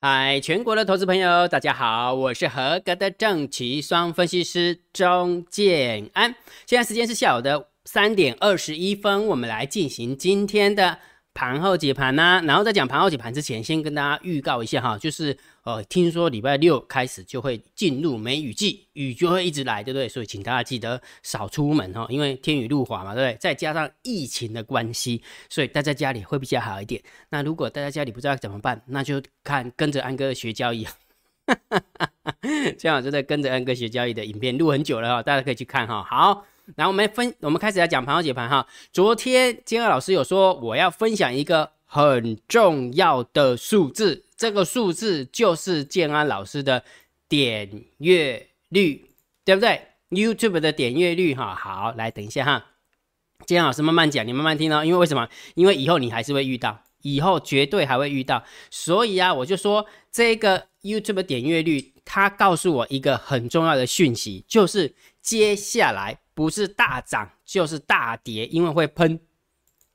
嗨，全国的投资朋友，大家好，我是合格的正奇双分析师钟建安。现在时间是下午的三点二十一分，我们来进行今天的盘后解盘呐。然后在讲盘后解盘之前，先跟大家预告一下哈，就是呃，听说礼拜六开始就会进入梅雨季，雨就会一直来，对不对？所以请大家记得少出门哈，因为天雨路滑嘛，对不对？再加上疫情的关系，所以待在家里会比较好一点。那如果待在家里不知道怎么办，那就看跟着安哥学交易。这样就在跟着安哥学交易的影片录很久了哈，大家可以去看哈。好，然后我们分，我们开始来讲盘后解盘哈。昨天金二老师有说我要分享一个很重要的数字，这个数字就是建安老师的点阅率，对不对？YouTube 的点阅率哈。好，来等一下哈，建安老师慢慢讲，你慢慢听哦。因为为什么？因为以后你还是会遇到。以后绝对还会遇到，所以啊，我就说这个 YouTube 点阅率，它告诉我一个很重要的讯息，就是接下来不是大涨就是大跌，因为会喷，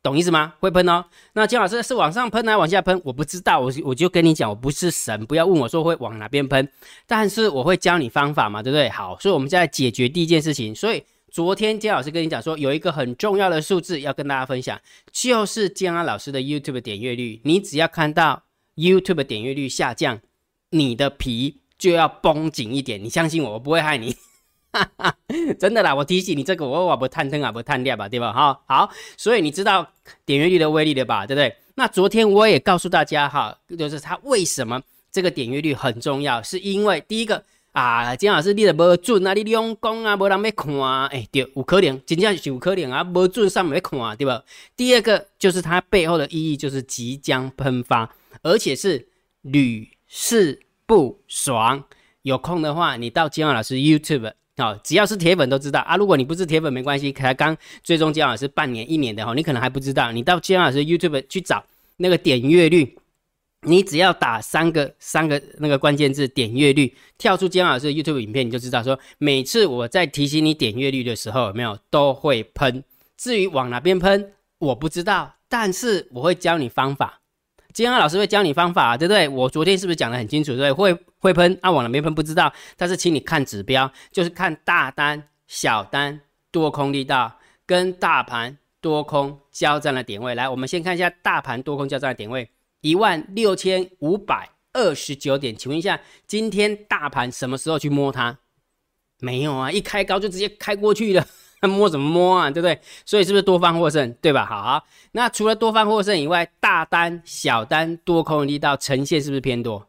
懂意思吗？会喷哦。那金老师是往上喷还是往下喷？我不知道，我我就跟你讲，我不是神，不要问我说会往哪边喷，但是我会教你方法嘛，对不对？好，所以我们现在解决第一件事情，所以。昨天姜老师跟你讲说，有一个很重要的数字要跟大家分享，就是姜老师的 YouTube 点阅率。你只要看到 YouTube 点阅率下降，你的皮就要绷紧一点。你相信我，我不会害你，真的啦！我提醒你这个，我我不探灯啊，不探掉吧，对吧？哈，好，所以你知道点阅率的威力了吧？对不对？那昨天我也告诉大家哈，就是它为什么这个点阅率很重要，是因为第一个。啊，金老师，你的无准啊，你用功啊，没人要看啊，哎，对，有可能，真正是有可能啊，无准上面要看啊，对吧？第二个就是它背后的意义，就是即将喷发，而且是屡试不爽。有空的话，你到金老师 YouTube 哦，只要是铁粉都知道啊。如果你不是铁粉，没关系，才刚追踪金老师半年、一年的哈，你可能还不知道。你到金老师 YouTube 去找那个点阅率。你只要打三个三个那个关键字点阅率，跳出姜老师 YouTube 影片，你就知道说，每次我在提醒你点阅率的时候，有没有都会喷。至于往哪边喷，我不知道，但是我会教你方法。今天老师会教你方法，对不对？我昨天是不是讲的很清楚？对，会会喷啊，往哪边喷不知道，但是请你看指标，就是看大单、小单、多空力道跟大盘多空交战的点位。来，我们先看一下大盘多空交战的点位。一万六千五百二十九点，请问一下，今天大盘什么时候去摸它？没有啊，一开高就直接开过去了，摸怎么摸啊？对不对？所以是不是多方获胜？对吧？好，那除了多方获胜以外，大单、小单、多空力道呈现是不是偏多？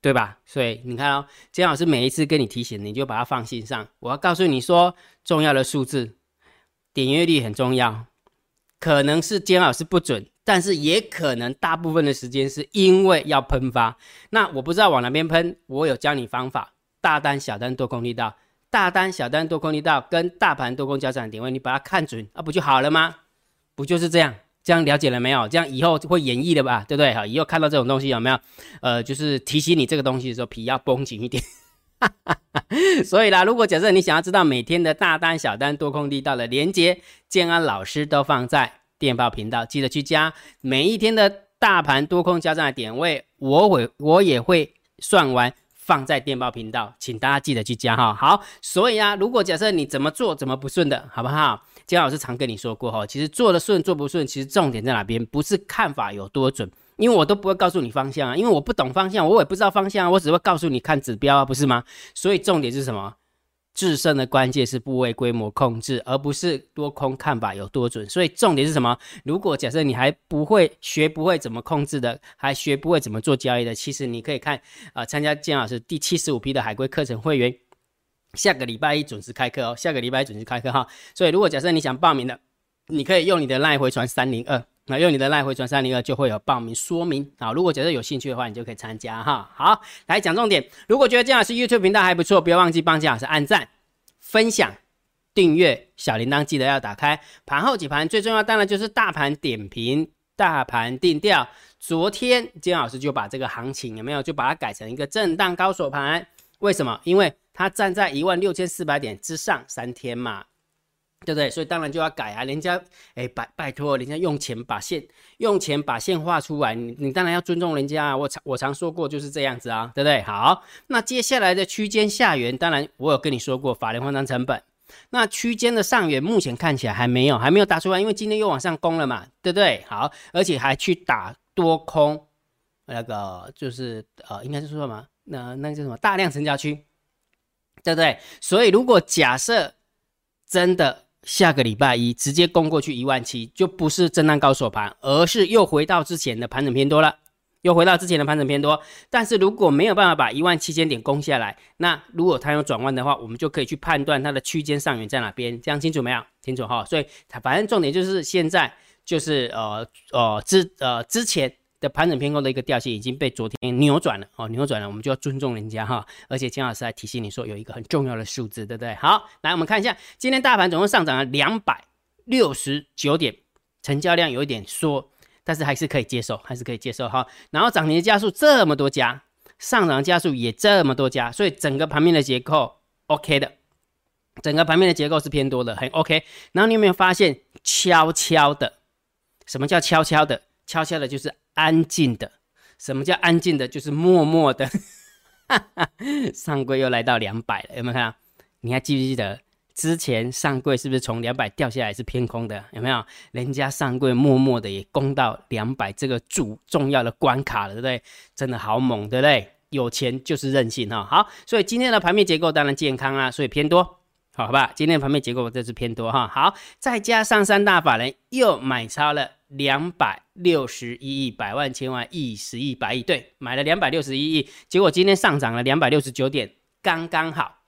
对吧？所以你看哦，姜老师每一次跟你提醒，你就把它放心上。我要告诉你说，重要的数字，点阅率很重要，可能是姜老师不准。但是也可能大部分的时间是因为要喷发，那我不知道往哪边喷，我有教你方法，大单、小单、多空力道，大单、小单、多空力道跟大盘多空交战点位，你把它看准啊，不就好了吗？不就是这样？这样了解了没有？这样以后会演绎的吧，对不对？好，以后看到这种东西有没有？呃，就是提醒你这个东西的时候，皮要绷紧一点。所以啦，如果假设你想要知道每天的大单、小单、多空力道的连接，建安老师都放在。电报频道记得去加，每一天的大盘多空交战的点位，我会我也会算完放在电报频道，请大家记得去加哈。好，所以啊，如果假设你怎么做怎么不顺的，好不好？姜老师常跟你说过哈，其实做的顺做不顺，其实重点在哪边？不是看法有多准，因为我都不会告诉你方向啊，因为我不懂方向，我也不知道方向，我只会告诉你看指标啊，不是吗？所以重点是什么？制胜的关键是部位规模控制，而不是多空看法有多准。所以重点是什么？如果假设你还不会学，不会怎么控制的，还学不会怎么做交易的，其实你可以看啊，参加建老师第七十五批的海龟课程会员，下个礼拜一准时开课哦。下个礼拜一准时开课哈。所以如果假设你想报名的，你可以用你的赖回传三零二，那用你的赖回传三零二就会有报名说明啊。如果觉得有兴趣的话，你就可以参加哈。好，来讲重点。如果觉得金老师 YouTube 频道还不错，不要忘记帮金老师按赞。分享、订阅、小铃铛记得要打开。盘后几盘最重要，当然就是大盘点评、大盘定调。昨天金老师就把这个行情有没有就把它改成一个震荡高手盘？为什么？因为它站在一万六千四百点之上三天嘛，对不对？所以当然就要改啊，人家哎拜拜托，人家用钱把线用钱把线画出来，你你当然要尊重人家啊。我常我常说过就是这样子啊，对不对？好，那接下来的区间下缘，当然我有跟你说过法人换仓成本。那区间的上缘目前看起来还没有还没有打出来，因为今天又往上攻了嘛，对不对？好，而且还去打多空，那个就是呃，应该是说什么？那那叫什么？大量成交区，对不对？所以如果假设真的。下个礼拜一直接攻过去一万七，就不是震荡高手盘，而是又回到之前的盘整偏多了，又回到之前的盘整偏多。但是如果没有办法把一万七千点攻下来，那如果它有转弯的话，我们就可以去判断它的区间上缘在哪边，这样清楚没有？清楚哈。所以它反正重点就是现在就是呃呃之呃之前。的盘整偏空的一个调性已经被昨天扭转了哦，扭转了，我们就要尊重人家哈。而且金老师还提醒你说有一个很重要的数字，对不对？好，来我们看一下，今天大盘总共上涨了两百六十九点，成交量有一点缩，但是还是可以接受，还是可以接受哈。然后涨停的加速这么多家，上涨的加速也这么多家，所以整个盘面的结构 OK 的，整个盘面的结构是偏多的，很 OK。然后你有没有发现悄悄的？什么叫悄悄的？悄悄的就是。安静的，什么叫安静的？就是默默的。上柜又来到两百了，有没有看到？你还记不记得之前上柜是不是从两百掉下来是偏空的？有没有？人家上柜默默的也攻到两百这个主重要的关卡了，对不对？真的好猛，对不对？有钱就是任性哈。好，所以今天的盘面结构当然健康啊，所以偏多。好吧，今天的盘面结构这是偏多哈。好，再加上三大法人又买超了两百六十一亿，百万、千万、亿、十亿、百亿，对，买了两百六十一亿，结果今天上涨了两百六十九点，刚刚好，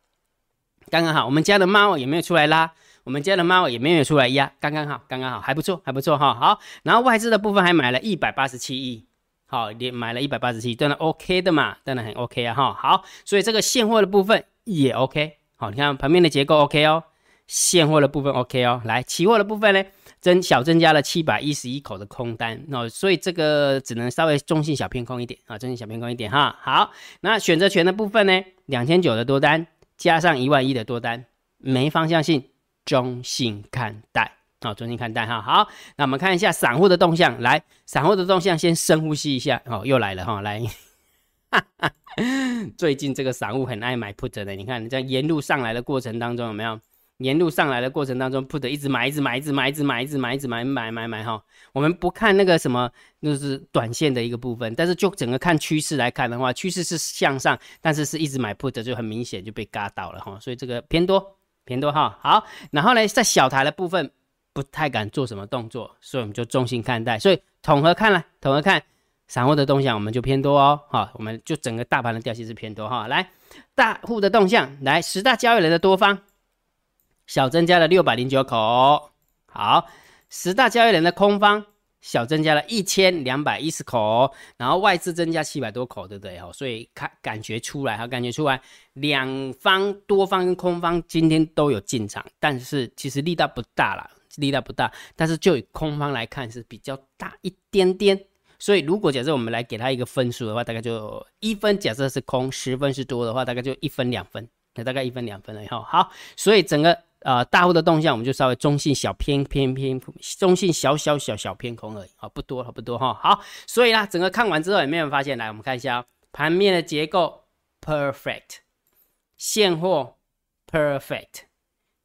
刚刚好。我们家的猫也没有出来拉，我们家的猫也没有出来压，刚刚好，刚刚好，还不错，还不错哈。好，然后外资的部分还买了一百八十七亿，好，连买了一百八十七，当然 OK 的嘛，当然很 OK 啊哈。好，所以这个现货的部分也 OK。好，你看盘面的结构 OK 哦，现货的部分 OK 哦，来期货的部分呢，增小增加了七百一十一口的空单，那所以这个只能稍微中性小偏空一点啊，中性小偏空一点哈。好，那选择权的部分呢，两千九的多单加上一万一的多单，没方向性，中性看待啊，中性看待哈。好，那我们看一下散户的动向，来，散户的动向先深呼吸一下，哦，又来了哈，来。最近这个散户很爱买 put 的，你看你在沿路上来的过程当中有没有？沿路上来的过程当中，put 一直买，一直买，一直买，一直买，一直买，一直买，买买买哈。我们不看那个什么，就是短线的一个部分，但是就整个看趋势来看的话，趋势是向上，但是是一直买 put 就很明显就被嘎倒了哈。所以这个偏多，偏多哈。好，然后呢，在小台的部分不太敢做什么动作，所以我们就重心看待。所以统合看了，统合看。散户的动向我们就偏多哦，好，我们就整个大盘的调性是偏多哈。来，大户的动向，来十大交易人的多方小增加了六百零九口，好，十大交易人的空方小增加了一千两百一十口，然后外资增加七百多口，对不对？哈，所以看感觉出来哈，感觉出来两方多方跟空方今天都有进场，但是其实力道不大了，力道不大，但是就以空方来看是比较大一点点。所以，如果假设我们来给他一个分数的话，大概就一分。假设是空，十分是多的话，大概就一分两分，那大概一分两分了以后，好，所以整个呃大户的动向，我们就稍微中性小偏偏偏中性小小小小偏空而已，好，不多，不多哈。好，所以呢，整个看完之后有没有发现？来，我们看一下盘面的结构，perfect，现货 perfect，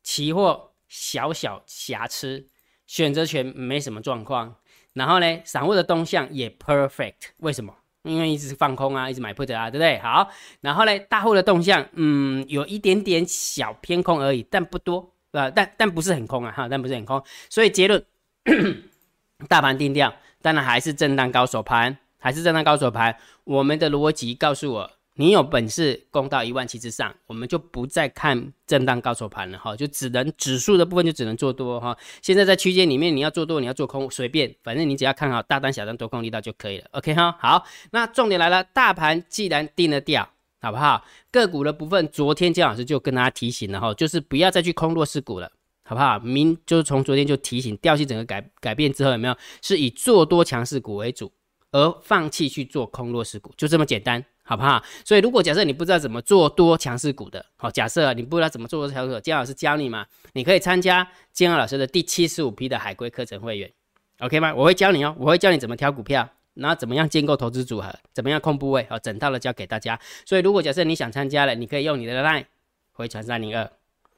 期货小小瑕疵，选择权没什么状况。然后呢，散户的动向也 perfect，为什么？因为一直是放空啊，一直买 put 啊，对不对？好，然后呢，大户的动向，嗯，有一点点小偏空而已，但不多，呃，但但不是很空啊，哈，但不是很空。所以结论，大盘定调，当然还是震荡高手盘，还是震荡高手盘。我们的逻辑告诉我。你有本事攻到一万七之上，我们就不再看震荡高手盘了哈，就只能指数的部分就只能做多哈。现在在区间里面，你要做多，你要做空，随便，反正你只要看好大单、小单、多空力道就可以了。OK 哈，好，那重点来了，大盘既然定了调，好不好？个股的部分，昨天姜老师就跟大家提醒了哈，就是不要再去空弱势股了，好不好？明就是从昨天就提醒，调性整个改改变之后，有没有是以做多强势股为主，而放弃去做空弱势股，就这么简单。好不好？所以如果假设你不知道怎么做多强势股的，好，假设你不知道怎么做多强势股，姜老师教你嘛，你可以参加姜老师的第七十五批的海龟课程会员，OK 吗？我会教你哦，我会教你怎么挑股票，然后怎么样建构投资组合，怎么样控部位，好，整套的教给大家。所以如果假设你想参加了，你可以用你的 line 回传三零二。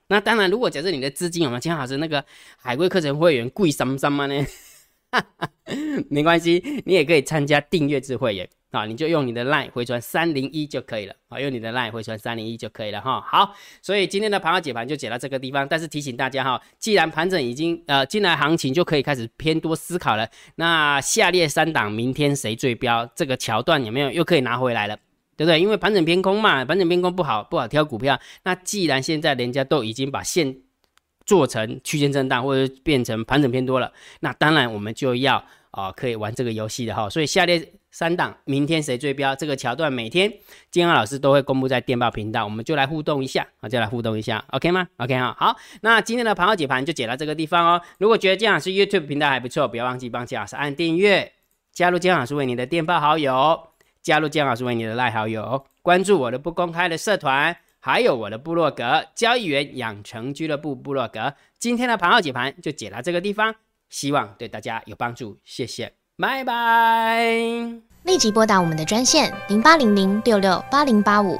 那当然，如果假设你的资金有没有姜老师那个海龟课程会员贵什么什么呢？没关系，你也可以参加订阅制会员。啊，你就用你的 line 回传三零一就可以了啊，用你的 line 回传三零一就可以了哈。好，所以今天的盘后解盘就解到这个地方，但是提醒大家哈，既然盘整已经呃进来行情，就可以开始偏多思考了。那下列三档明天谁最标？这个桥段有没有又可以拿回来了？对不对？因为盘整偏空嘛，盘整偏空不好不好挑股票。那既然现在人家都已经把线做成区间震荡，或者变成盘整偏多了，那当然我们就要啊可以玩这个游戏的哈。所以下列。三档，明天谁追标？这个桥段每天金安老师都会公布在电报频道，我们就来互动一下啊，就来互动一下，OK 吗？OK 哈，好，那今天的盘后解盘就解到这个地方哦。如果觉得金老师 YouTube 频道还不错，不要忘记帮金老师按订阅，加入金老师为你的电报好友，加入金老师为你的赖好友，关注我的不公开的社团，还有我的部落格交易员养成俱乐部部落格。今天的盘后解盘就解到这个地方，希望对大家有帮助，谢谢，拜拜。立即拨打我们的专线零八零零六六八零八五